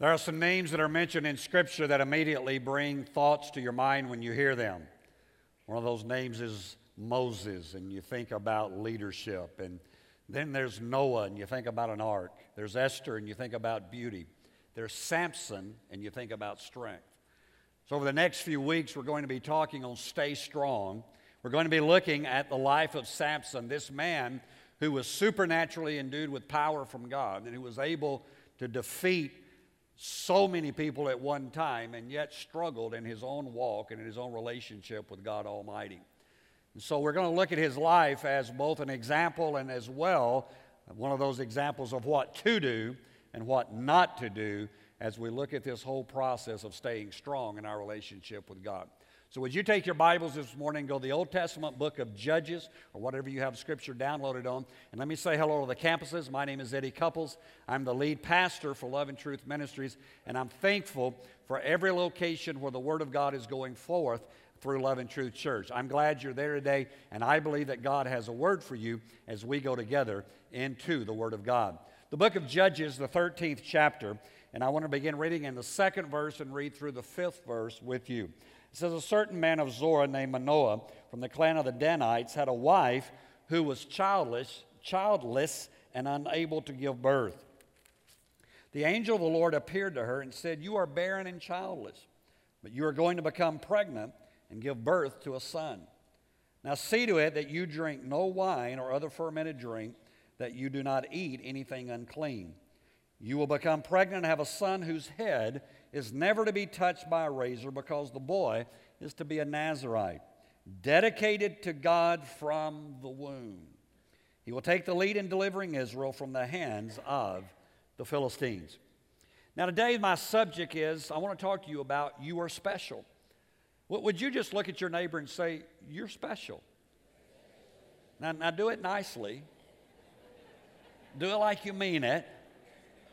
There are some names that are mentioned in Scripture that immediately bring thoughts to your mind when you hear them. One of those names is Moses, and you think about leadership. And then there's Noah, and you think about an ark. There's Esther, and you think about beauty. There's Samson, and you think about strength. So, over the next few weeks, we're going to be talking on Stay Strong. We're going to be looking at the life of Samson, this man who was supernaturally endued with power from God and who was able to defeat so many people at one time and yet struggled in his own walk and in his own relationship with God Almighty. And so we're going to look at his life as both an example and as well one of those examples of what to do and what not to do as we look at this whole process of staying strong in our relationship with God. So, would you take your Bibles this morning, go to the Old Testament book of Judges, or whatever you have Scripture downloaded on, and let me say hello to the campuses. My name is Eddie Couples. I'm the lead pastor for Love and Truth Ministries, and I'm thankful for every location where the Word of God is going forth through Love and Truth Church. I'm glad you're there today, and I believe that God has a word for you as we go together into the Word of God. The book of Judges, the 13th chapter, and I want to begin reading in the second verse and read through the fifth verse with you. It says, A certain man of Zorah named Manoah from the clan of the Danites had a wife who was childless, childless and unable to give birth. The angel of the Lord appeared to her and said, You are barren and childless, but you are going to become pregnant and give birth to a son. Now see to it that you drink no wine or other fermented drink, that you do not eat anything unclean. You will become pregnant and have a son whose head is never to be touched by a razor because the boy is to be a Nazarite, dedicated to God from the womb. He will take the lead in delivering Israel from the hands of the Philistines. Now, today, my subject is I want to talk to you about you are special. Would you just look at your neighbor and say, You're special? Now, now do it nicely. Do it like you mean it.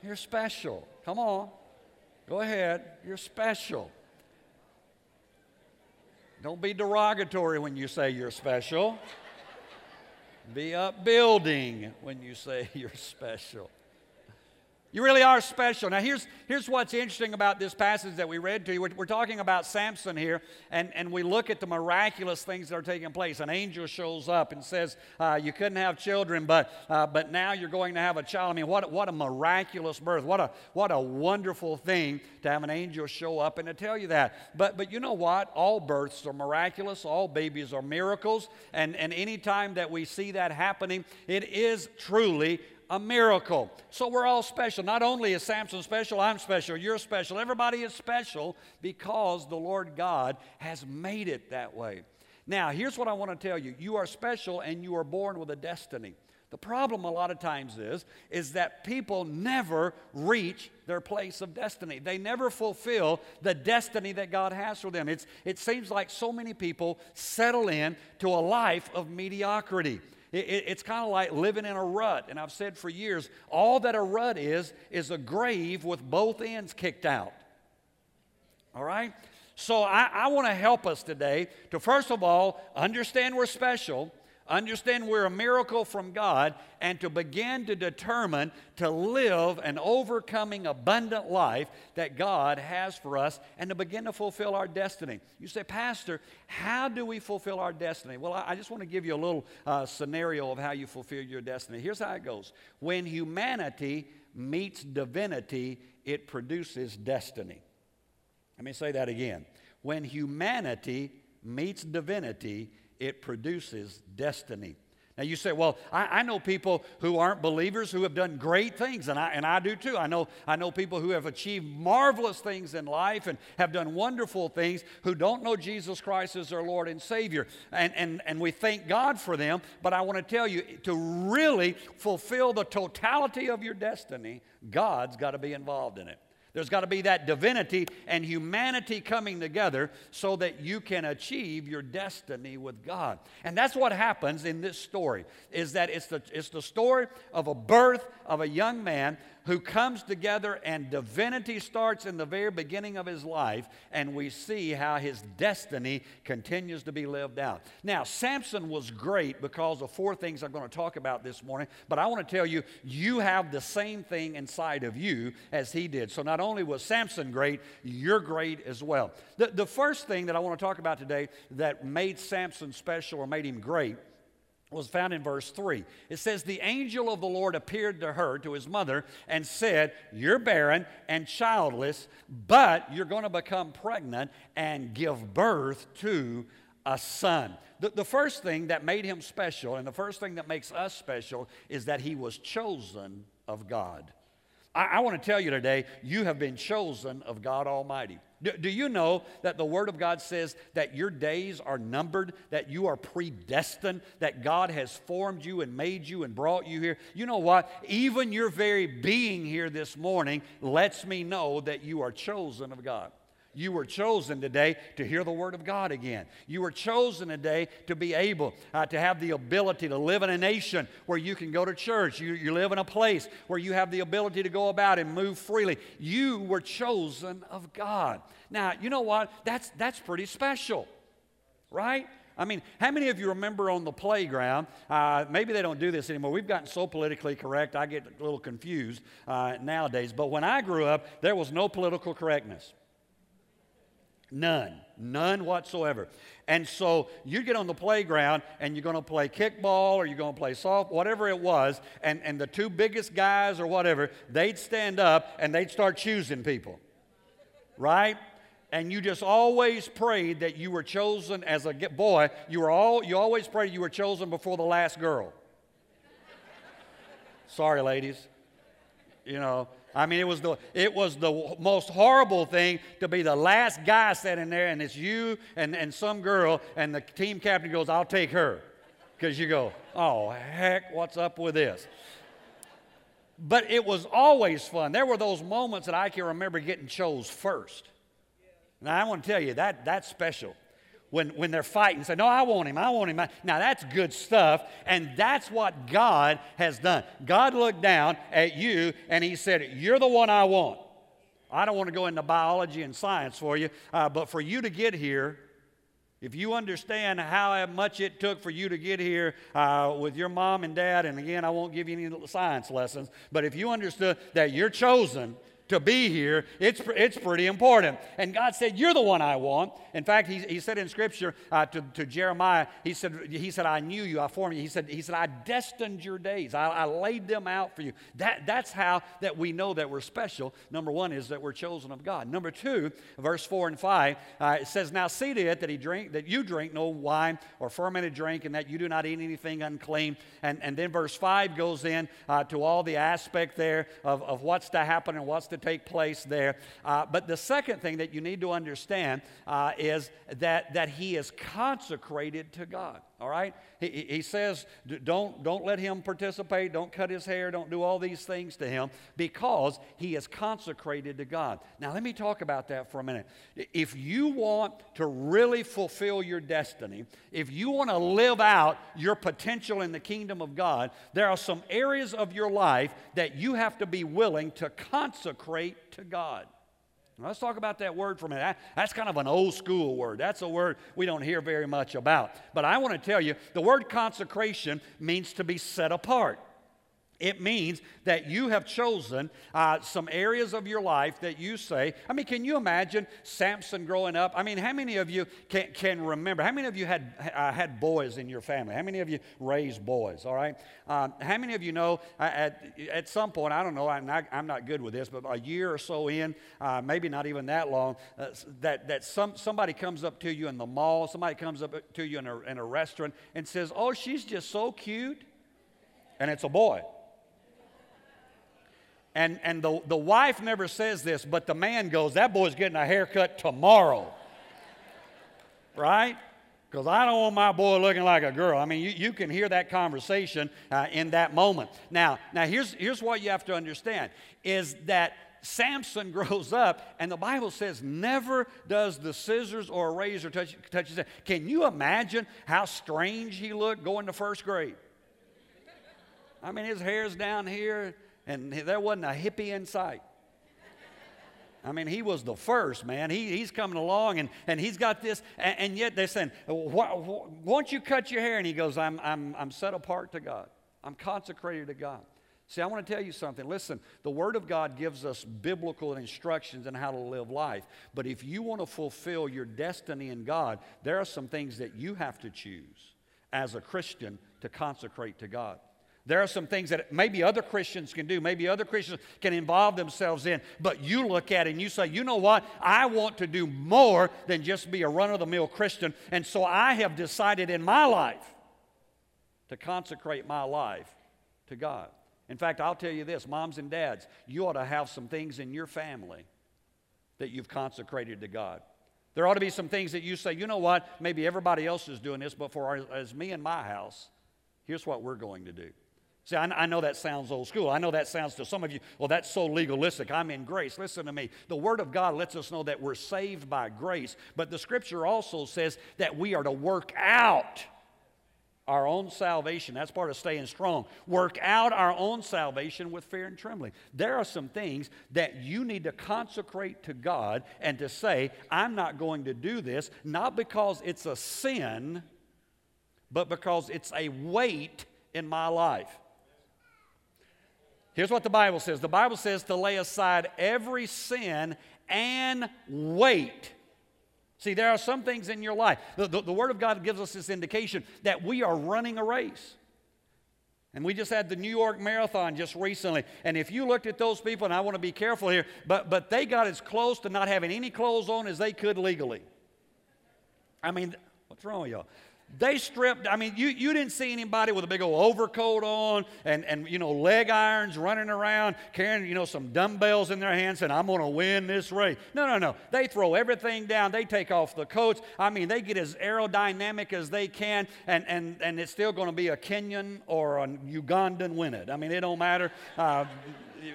You're special. Come on. Go ahead. You're special. Don't be derogatory when you say you're special. Be upbuilding when you say you're special. You really are special. Now, here's, here's what's interesting about this passage that we read to you. We're, we're, talking about Samson here, and, and we look at the miraculous things that are taking place. An angel shows up and says, uh, You couldn't have children, but, uh, but now you're going to have a child. I mean, what, what a miraculous birth. What a, what a wonderful thing to have an angel show up and to tell you that. But, but you know what? All births are miraculous, all babies are miracles, and, and anytime that we see that happening, it is truly a miracle. So we're all special. Not only is Samson special, I'm special, you're special. Everybody is special because the Lord God has made it that way. Now, here's what I want to tell you you are special and you are born with a destiny. The problem a lot of times is is that people never reach their place of destiny. They never fulfill the destiny that God has for them. It's, it seems like so many people settle in to a life of mediocrity. It, it, it's kind of like living in a rut. And I've said for years, all that a rut is, is a grave with both ends kicked out. All right? So I, I want to help us today to, first of all, understand we're special understand we're a miracle from God, and to begin to determine to live an overcoming, abundant life that God has for us, and to begin to fulfill our destiny. You say, Pastor, how do we fulfill our destiny? Well, I, just want to give you a little uh, scenario of how you fulfill your destiny. Here's how it goes When humanity meets divinity, it produces destiny. Let me say that again. When humanity meets divinity, it produces destiny. Now you say, well, I, I, know people who aren't believers who have done great things, and I, and I do too. I know, I know people who have achieved marvelous things in life and have done wonderful things who don't know Jesus Christ as their Lord and Savior. And, and, and we thank God for them, but I want to tell you to really fulfill the totality of your destiny, God's got to be involved in it. There's got to be that divinity and humanity coming together so that you can achieve your destiny with God. And that's what happens in this story is that it's the, it's the story of a birth of a young man who comes together and divinity starts in the very beginning of his life, and we see how his destiny continues to be lived out. Now, Samson was great because of four things I'm going to talk about this morning, but I want to tell you, you have the same thing inside of you as he did. So not only was Samson great, you're great as well. The, the first thing that I want to talk about today that made Samson special or made him great was found in verse 3. It says, The angel of the Lord appeared to her, to his mother, and said, You're barren and childless, but you're going to become pregnant and give birth to a son. The, the first thing that made him special, and the first thing that makes us special, is that he was chosen of God. I, I want to tell you today, you have been chosen of God Almighty. Do, do, you know that the Word of God says that your days are numbered, that you are predestined, that God has formed you and made you and brought you here? You know what? Even your very being here this morning lets me know that you are chosen of God. You were chosen today to hear the Word of God again. You were chosen today to be able uh, to have the ability to live in a nation where you can go to church. You, you live in a place where you have the ability to go about and move freely. You were chosen of God. Now, you know what? That's, that's pretty special, right? I mean, how many of you remember on the playground? Uh, maybe they don't do this anymore. We've gotten so politically correct, I get a little confused uh, nowadays. But when I grew up, there was no political correctness. None. None whatsoever. And so you get on the playground and you're going to play kickball or you're going to play soft, whatever it was, and, and the two biggest guys or whatever, they'd stand up and they'd start choosing people. Right? And you just always prayed that you were chosen as a boy. You were all you always prayed you were chosen before the last girl. Sorry, ladies. You know, I mean, it was the it was the most horrible thing to be the last guy sitting there, and it's you and, and some girl, and the team captain goes, "I'll take her," because you go, "Oh heck, what's up with this?" But it was always fun. There were those moments that I can remember getting chose first. Now I want to tell you that that's special when, when they're fighting, say, No, I want him, I want him. Now, that's good stuff, and that's what God has done. God looked down at you and He said, You're the one I want. I don't want to go into biology and science for you, uh, but for you to get here, if you understand how much it took for you to get here uh, with your mom and dad, and again, I won't give you any science lessons, but if you understood that you're chosen to be here, it's, it's pretty important. And God said, You're the one I want. In fact, He, he said in Scripture uh, to, to Jeremiah, he said, he said, I knew you, I formed you. He said, he said I destined your days, I, I laid them out for you. That, that's how that we know that we're special. Number one is that we're chosen of God. Number two, verse 4 and 5, uh, it says, Now see to it that, he drink, that you drink no wine or fermented drink, and that you do not eat anything unclean. And, and then verse 5 goes in uh, to all the aspect there of, of what's to happen and what's to to take place there. Uh, but the second thing that you need to understand uh, is that, that he is consecrated to God. All right? He, he says, don't, don't let him participate, don't cut his hair, don't do all these things to him because he is consecrated to God. Now, let me talk about that for a minute. If you want to really fulfill your destiny, if you want to live out your potential in the kingdom of God, there are some areas of your life that you have to be willing to consecrate to God. Let's talk about that word for a minute. That's kind of an old school word. That's a word we don't hear very much about. But I want to tell you the word consecration means to be set apart. It means that you have chosen uh, some areas of your life that you say, I mean, can you imagine Samson growing up? I mean, how many of you can, can remember? How many of you had, uh, had boys in your family? How many of you raised boys, all right? Um, how many of you know uh, at, at some point, I don't know, I'm not, I'm not good with this, but a year or so in, uh, maybe not even that long, uh, that, that some, somebody comes up to you in the mall, somebody comes up to you in a, in a restaurant and says, Oh, she's just so cute. And it's a boy. And, and the, the wife never says this, but the man goes, That boy's getting a haircut tomorrow. right? Because I don't want my boy looking like a girl. I mean, you, you can hear that conversation uh, in that moment. Now, now here's, here's what you have to understand is that Samson grows up, and the Bible says, never does the scissors or a razor touch, touch his head. Can you imagine how strange he looked going to first grade? I mean, his hair's down here, And there wasn't a hippie in sight. I mean, he was the first, man. He, he's coming along and, and he's got this, and, and yet they're saying, why, won't you cut your hair? And he goes, I'm, I'm, I'm set apart to God. I'm consecrated to God. See, I want to tell you something. Listen, the Word of God gives us biblical instructions on how to live life. But if you want to fulfill your destiny in God, there are some things that you have to choose as a Christian to consecrate to God. There are some things that maybe other Christians can do, maybe other Christians can involve themselves in, but you look at it and you say, you know what? I want to do more than just be a run of the mill Christian. And so I have decided in my life to consecrate my life to God. In fact, I'll tell you this moms and dads, you ought to have some things in your family that you've consecrated to God. There ought to be some things that you say, you know what, maybe everybody else is doing this, but for our, as me and my house, here's what we're going to do. See, I, I, know that sounds old school. I know that sounds to some of you, well, that's so legalistic. I'm in grace. Listen to me. The Word of God lets us know that we're saved by grace, but the Scripture also says that we are to work out our own salvation. That's part of staying strong. Work out our own salvation with fear and trembling. There are some things that you need to consecrate to God and to say, I'm not going to do this, not because it's a sin, but because it's a weight in my life. Here's what the Bible says the Bible says to lay aside every sin and weight. See, there are some things in your life. The, the, the, Word of God gives us this indication that we are running a race. And we just had the New York Marathon just recently. And if you looked at those people, and I want to be careful here, but, but they got as close to not having any clothes on as they could legally. I mean, what's wrong with y'all? They stripped, I mean, you, you didn't see anybody with a big old overcoat on and, and, you know, leg irons running around, carrying, you know, some dumbbells in their hands and I'm going to win this race. No, no, no. They throw everything down. They take off the coats. I mean, they get as aerodynamic as they can and, and, and it's still going to be a Kenyan or a Ugandan win it. I mean, it don't matter. Uh,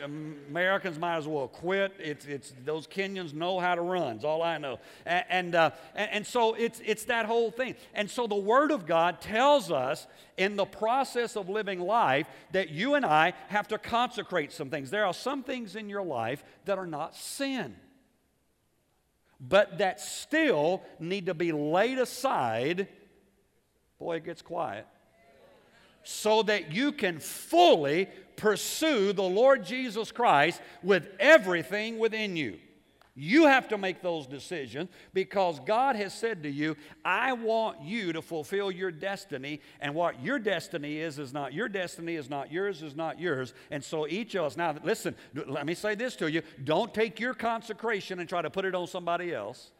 Americans might as well quit. It's, it's, those Kenyans know how to run, is all I know. And, and, uh, and, and so it's, it's that whole thing. And so the Word of God tells us in the process of living life that you and I have to consecrate some things. There are some things in your life that are not sin, but that still need to be laid aside. Boy, it gets quiet so that you can fully pursue the Lord Jesus Christ with everything within you. You have to make those decisions because God has said to you, I want you to fulfill your destiny, and what your destiny is, is not your destiny, is not yours, is not yours. And so each of us, now listen, let me say this to you don't take your consecration and try to put it on somebody else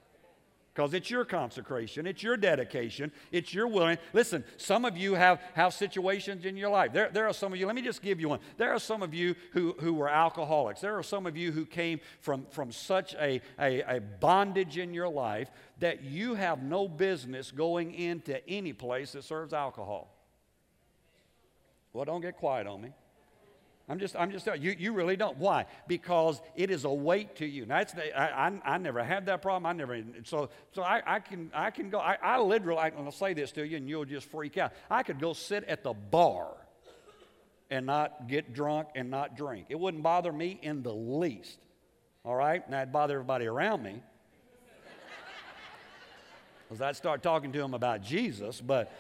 because it's your consecration, it's your dedication, it's your willing. Listen, some of you have, have situations in your life. There, there are some of you, let me just give you one. There are some of you who, who were alcoholics. There are some of you who came from, from such a, a, a bondage in your life that you have no business going into any place that serves alcohol. Well, don't get quiet on me. I'm just, I'm just telling you, you really don't. Why? Because it is a weight to you. Now, I, I, I never had that problem. I never, so, so I, I can, I can go, I, I literally, I, I'll say this to you and you'll just freak out. I could go sit at the bar and not get drunk and not drink. It wouldn't bother me in the least. All right? Now, it'd bother everybody around me. Because I'd start talking to them about Jesus, but,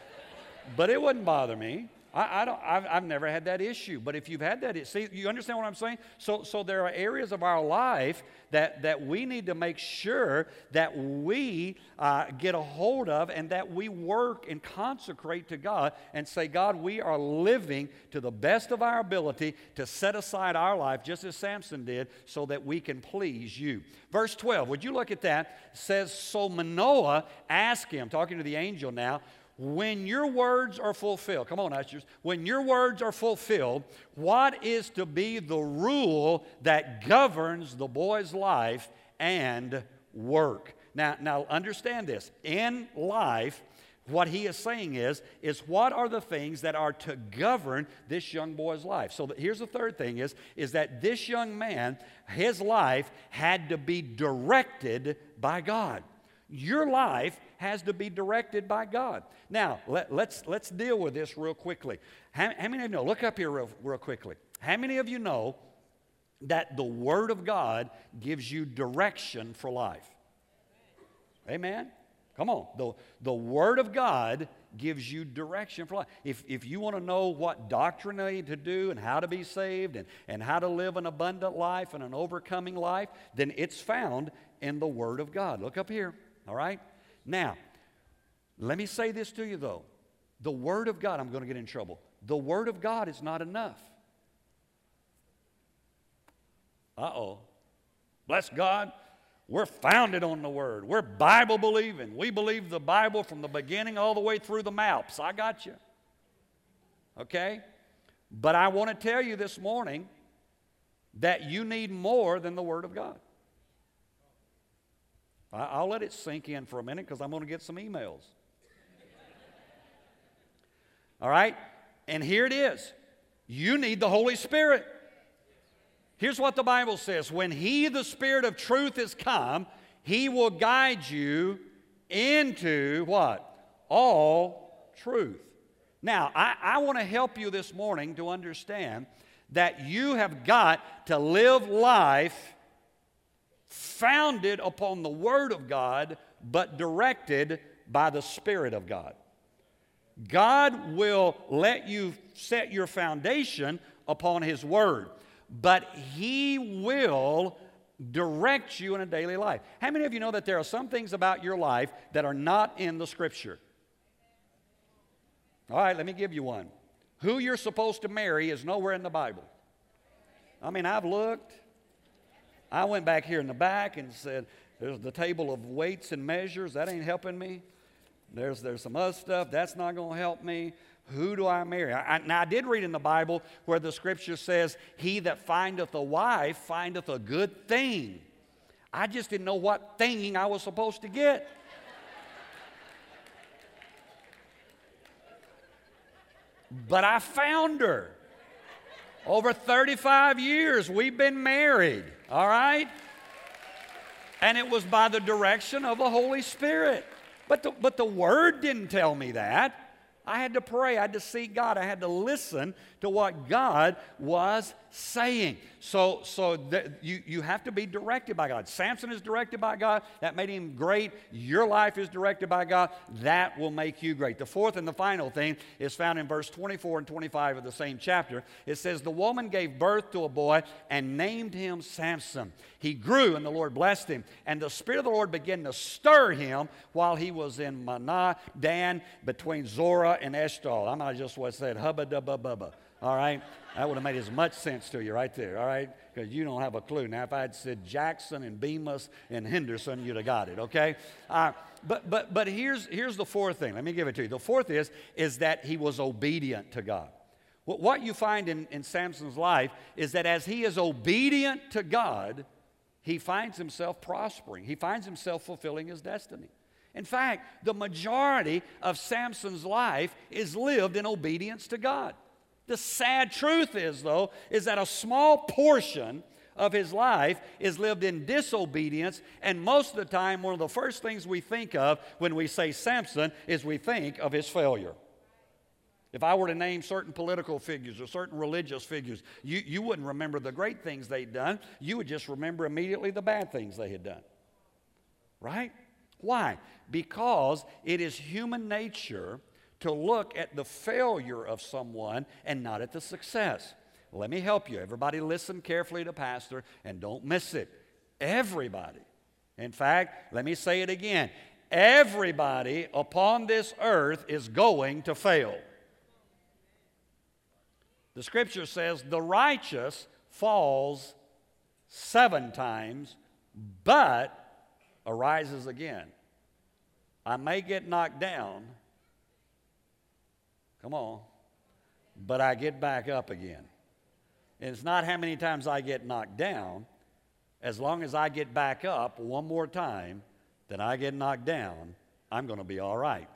but it wouldn't bother me. I, I don't, I've, I've, never had that issue. But if you've had that, see, you understand what I'm saying? So, so there are areas of our life that, that we need to make sure that we uh, get a hold of and that we work and consecrate to God and say, God, we are living to the best of our ability to set aside our life just as Samson did so that we can please you. Verse 12, would you look at that? It says, So Manoah asked him, talking to the angel now, when your words are fulfilled, come on, ushers, when your words are fulfilled, what is to be the rule that governs the boy's life and work? Now, now understand this. In life, what he is saying is, is what are the things that are to govern this young boy's life? So here's the third thing is, is that this young man, his life had to be directed by God. Your life has to be directed by God. Now, let, us let's, let's deal with this real quickly. How, how many of you know? Look up here real, real quickly. How many of you know that the Word of God gives you direction for life? Amen? Come on. The, the Word of God gives you direction for life. If, if you want to know what doctrinally to do and how to be saved and, and how to live an abundant life and an overcoming life, then it's found in the Word of God. Look up here, all right? Now, let me say this to you though. The Word of God, I'm going to get in trouble. The Word of God is not enough. Uh oh. Bless God. We're founded on the Word. We're Bible believing. We believe the Bible from the beginning all the way through the maps. I got you. Okay? But I want to tell you this morning that you need more than the Word of God. I'll let it sink in for a minute because I'm going to get some emails. All right? And here it is you need the Holy Spirit. Here's what the Bible says When He, the Spirit of truth, is come, He will guide you into what? All truth. Now, I, I want to help you this morning to understand that you have got to live life founded upon the Word of God, but directed by the Spirit of God. God will let you set your foundation upon His Word but He will direct you in a daily life. How many of you know that there are some things about your life that are not in the Scripture? All right, let me give you one. Who you're supposed to marry is nowhere in the Bible. I mean, I've looked. I went back here in the back and said, There's the table of weights and measures. That ain't helping me. There's, there's some other stuff. That's not going to help me. Who do I marry? I, now, I did read in the Bible where the scripture says, He that findeth a wife findeth a good thing. I just didn't know what thing I was supposed to get. but I found her. Over 35 years, we've been married, all right? And it was by the direction of the Holy Spirit. But the, but the Word didn't tell me that. I had to pray. I had to seek God. I had to listen to what God was saying. So, so you, you have to be directed by God. Samson is directed by God. That made him great. Your life is directed by God. That will make you great. The fourth and the final thing is found in verse 24 and 25 of the same chapter. It says, The woman gave birth to a boy and named him Samson. He grew, and the Lord blessed him. And the Spirit of the Lord began to stir him while he was in Mahaneh Dan between Zorah and Eshtaol. I'm might just what said, hubba dubba bubba. All right? That would have made as much sense to you right there, all right? Because you don't have a clue. Now, if I had said Jackson and Bemis and Henderson, you'd have got it, okay? Uh, but but, but here's, here's the fourth thing. Let me give it to you. The fourth is, is that he was obedient to God. What you find in, in Samson's life is that as he is obedient to God, he finds himself prospering. He finds himself fulfilling his destiny. In fact, the majority of Samson's life is lived in obedience to God. The sad truth is, though, is that a small portion of his life is lived in disobedience, and most of the time, one of the first things we think of when we say Samson is we think of his failure. If I were to name certain political figures or certain religious figures, you, you wouldn't remember the great things they'd done. You would just remember immediately the bad things they had done. Right? Why? Because it is human nature to look at the failure of someone and not at the success. Let me help you. Everybody, listen carefully to Pastor and don't miss it. Everybody. In fact, let me say it again. Everybody upon this earth is going to fail. The scripture says the righteous falls seven times, but arises again. I may get knocked down, Come on. But I get back up again. And it's not how many times I get knocked down. As long as I get back up one more time, then I get knocked down, I'm going to be all right.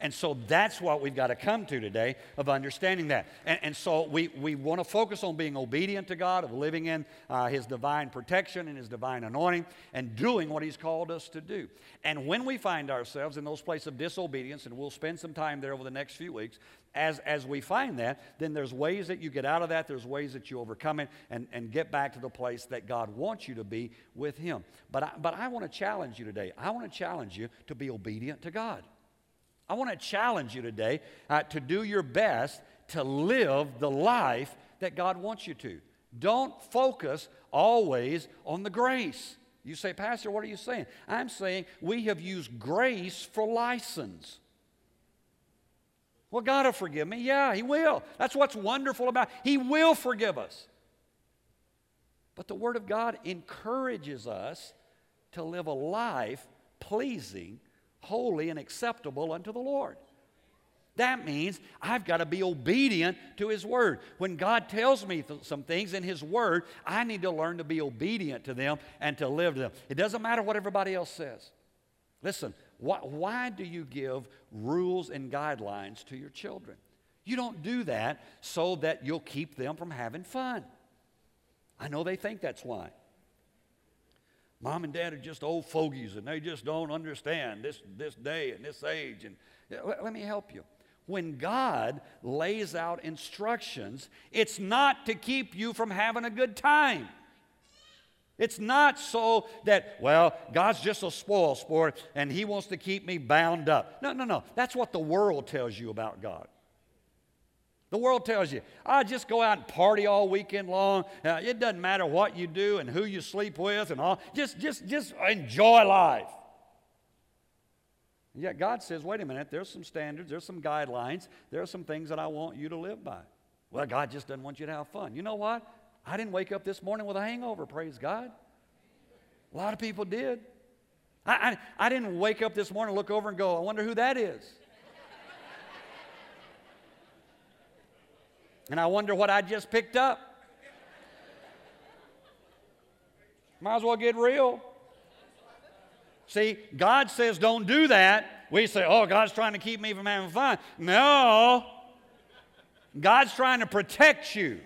And so that's what we've got to come to today of understanding that. And, and so we, we want to focus on being obedient to God, of living in uh, His divine protection and His divine anointing, and doing what He's called us to do. And when we find ourselves in those places of disobedience, and we'll spend some time there over the next few weeks, as, as we find that, then there's ways that you get out of that, there's ways that you overcome it and, and get back to the place that God wants you to be with Him. But I, but I want to challenge you today. I want to challenge you to be obedient to God. I want to challenge you today uh, to do your best to live the life that God wants you to. Don't focus always on the grace. You say, Pastor, what are you saying? I'm saying we have used grace for license. Well, God will forgive me. Yeah, He will. That's what's wonderful about it. He will forgive us. But the Word of God encourages us to live a life pleasing, holy, and acceptable unto the Lord. That means I've got to be obedient to His Word. When God tells me th- some things in His Word, I need to learn to be obedient to them and to live to them. It doesn't matter what everybody else says. Listen, why, why do you give rules and guidelines to your children? You don't do that so that you'll keep them from having fun. I know they think that's why. Mom and dad are just old fogies and they just don't understand this, this day and this age. And let, let me help you. When God lays out instructions, it's not to keep you from having a good time. It's not so that, well, God's just a spoil sport and He wants to keep me bound up. No, no, no. That's what the world tells you about God. The world tells you, I just go out and party all weekend long. Uh, it doesn't matter what you do and who you sleep with and all. Just, just, just enjoy life. And yet God says, wait a minute, there's some standards, there's some guidelines, there are some things that I want you to live by. Well, God just doesn't want you to have fun. You know what? I didn't wake up this morning with a hangover, praise God. A lot of people did. I, I, I didn't wake up this morning, look over, and go, I wonder who that is. And I wonder what I just picked up. Might as well get real. See, God says don't do that. We say, oh, God's trying to keep me from having fun. No. God's trying to protect you.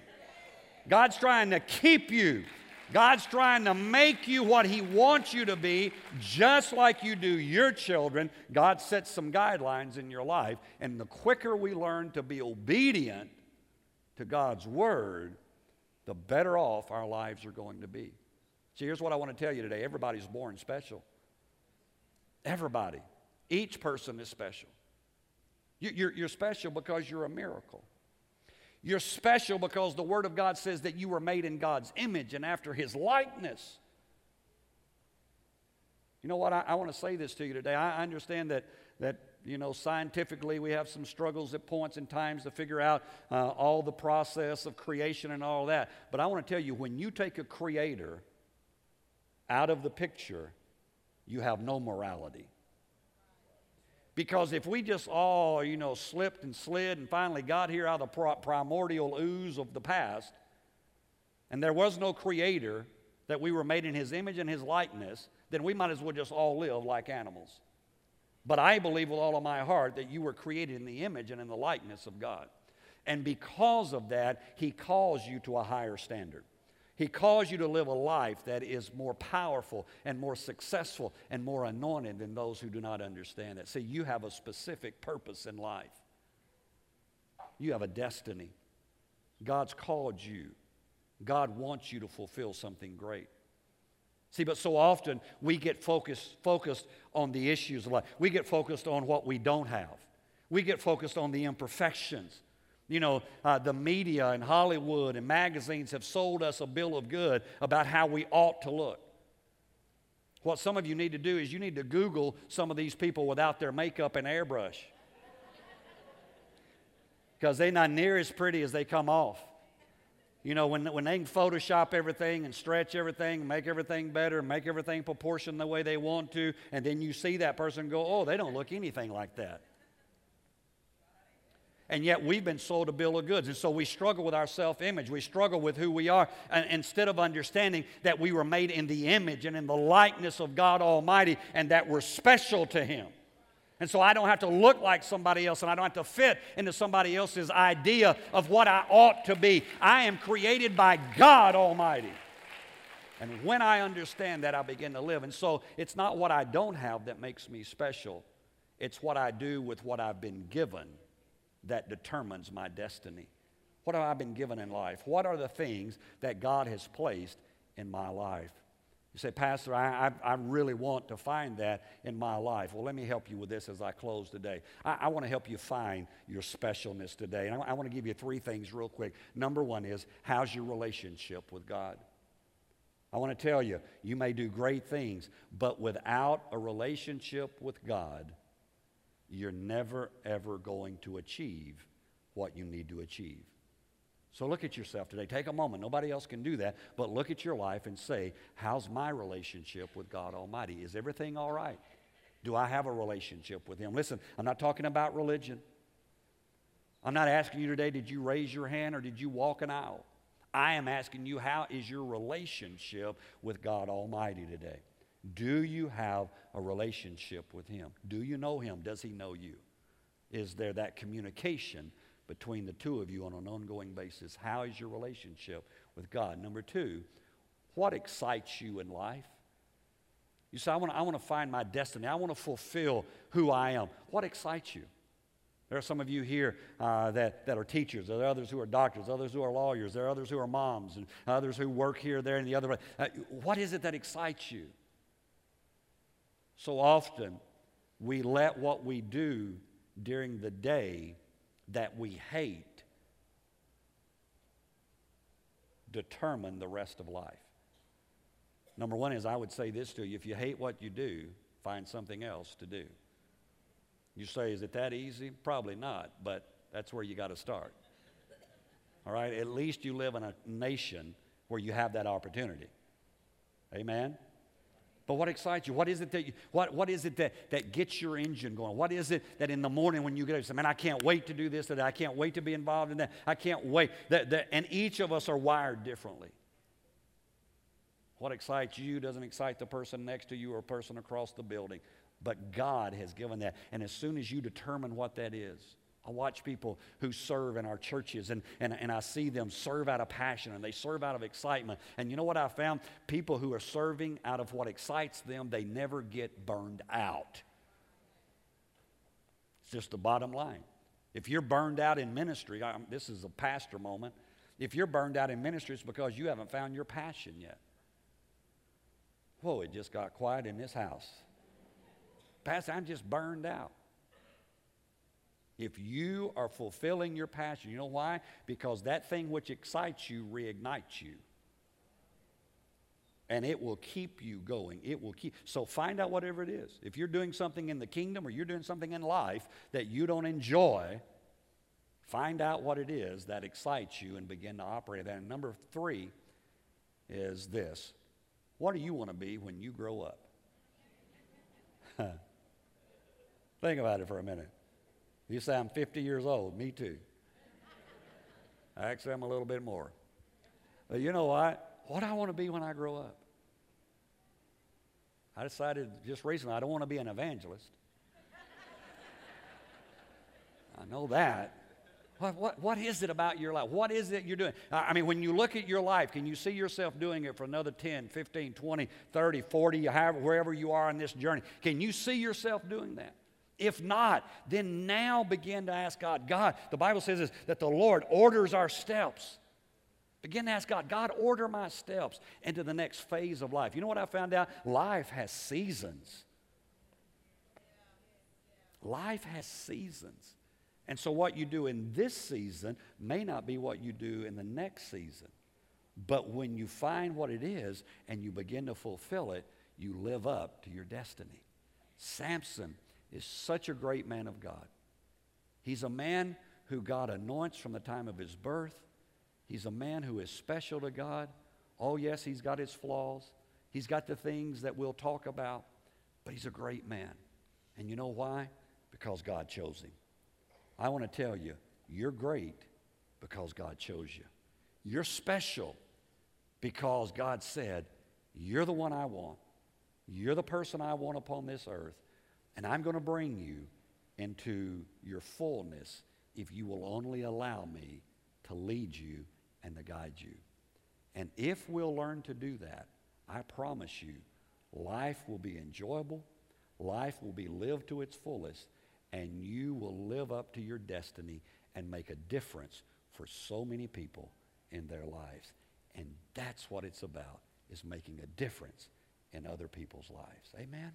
God's trying to keep you. God's trying to make you what He wants you to be, just like you do your children. God sets some guidelines in your life, and the quicker we learn to be obedient to God's Word, the better off our lives are going to be. See, here's what I want to tell you today everybody's born special. Everybody. Each person is special. You're, you're special because you're a miracle. You're special because the Word of God says that you were made in God's image and after His likeness. You know what? I, I want to say this to you today. I understand that, that, you know, scientifically we have some struggles at points and times to figure out uh, all the process of creation and all that. But I want to tell you, when you take a creator out of the picture, you have no morality. Because if we just all, you know, slipped and slid and finally got here out of the primordial ooze of the past, and there was no creator, that we were made in his image and his likeness, then we might as well just all live like animals. But I believe with all of my heart that you were created in the image and in the likeness of God. And because of that, he calls you to a higher standard. He calls you to live a life that is more powerful and more successful and more anointed than those who do not understand it. See, you have a specific purpose in life, you have a destiny. God's called you, God wants you to fulfill something great. See, but so often we get focused, focused on the issues of life. We get focused on what we don't have. We get focused on the imperfections. You know, uh, the media and Hollywood and magazines have sold us a bill of good about how we ought to look. What some of you need to do is you need to Google some of these people without their makeup and airbrush. Because they're not near as pretty as they come off. You know, when, when they can Photoshop everything and stretch everything make everything better make everything proportion the way they want to, and then you see that person go, oh, they don't look anything like that and yet we've been sold a bill of goods. And so we struggle with our self image. We struggle with who we are and instead of understanding that we were made in the image and in the likeness of God Almighty and that we're special to Him. And so I don't have to look like somebody else and I don't have to fit into somebody else's idea of what I ought to be. I am created by God Almighty. And when I understand that, I begin to live. And so it's not what I don't have that makes me special, it's what I do with what I've been given that determines my destiny? What have I been given in life? What are the things that God has placed in my life? You say, Pastor, I, I, I, really want to find that in my life. Well, let me help you with this as I close today. I, I want to help you find your specialness today. And I, I want to give you three things real quick. Number one is, how's your relationship with God? I want to tell you, you may do great things, but without a relationship with God, you're never, ever going to achieve what you need to achieve. So look at yourself today. Take a moment. Nobody else can do that, but look at your life and say, How's my relationship with God Almighty? Is everything all right? Do I have a relationship with Him? Listen, I'm not talking about religion. I'm not asking you today, did you raise your hand or did you walk an aisle? I am asking you, how is your relationship with God Almighty today? Do you have a relationship with Him? Do you know Him? Does He know you? Is there that communication between the two of you on an ongoing basis. How is your relationship with God? Number two, what excites you in life? You say, I want to I wanna find my destiny. I want to fulfill who I am. What excites you? There are some of you here uh, that, that are teachers. There are others who are doctors, others who are lawyers. There are others who are moms, and others who work here, there, and the other. Uh, what is it that excites you? So often, we let what we do during the day that we hate determine the rest of life. Number one is I would say this to you if you hate what you do, find something else to do. You say, is it that easy? Probably not, but that's where you got to start. All right? At least you live in a nation where you have that opportunity. Amen? But what excites you? What is it that you, what, what is it that, that gets your engine going? What is it that in the morning when you get up, you say, man, I can't wait to do this today. I can't wait to be involved in that. I can't wait. That, that, and each of us are wired differently. What excites you doesn't excite the person next to you or person across the building. But God has given that. And as soon as you determine what that is, I watch people who serve in our churches and, and, and I see them serve out of passion and they serve out of excitement. And you know what I found? People who are serving out of what excites them, they never get burned out. It's just the bottom line. If you're burned out in ministry, I, this is a pastor moment. If you're burned out in ministry, it's because you haven't found your passion yet. Whoa, it just got quiet in this house. Pastor, I'm just burned out. If you are fulfilling your passion, you know why? Because that thing which excites you reignites you. And it will keep you going. It will keep. So find out whatever it is. If you're doing something in the kingdom or you're doing something in life that you don't enjoy, find out what it is that excites you and begin to operate that. And number three is this What do you want to be when you grow up? Think about it for a minute. You say, I'm 50 years old. Me too. Actually, I'm a little bit more. But you know what? What I want to be when I grow up? I decided just recently I don't want to be an evangelist. I know that. What, what, what is it about your life? What is it you're doing? I mean, when you look at your life, can you see yourself doing it for another 10, 15, 20, 30, 40, however, wherever you are in this journey? Can you see yourself doing that? If not, then now begin to ask God. God, the Bible says this, that the Lord orders our steps. Begin to ask God, God, order my steps into the next phase of life. You know what I found out? Life has seasons. Life has seasons. And so, what you do in this season may not be what you do in the next season. But when you find what it is and you begin to fulfill it, you live up to your destiny. Samson is such a great man of God. He's a man who God anoints from the time of his birth. He's a man who is special to God. Oh, yes, he's got his flaws. He's got the things that we'll talk about, but he's a great man. And you know why? Because God chose him. I want to tell you, you're great because God chose you. You're special because God said, You're the one I want. You're the person I want upon this earth. And I'm going to bring you into your fullness if you will only allow me to lead you and to guide you. And if we'll learn to do that, I promise you, life will be enjoyable, life will be lived to its fullest, and you will live up to your destiny and make a difference for so many people in their lives. And that's what it's about, is making a difference in other people's lives. Amen?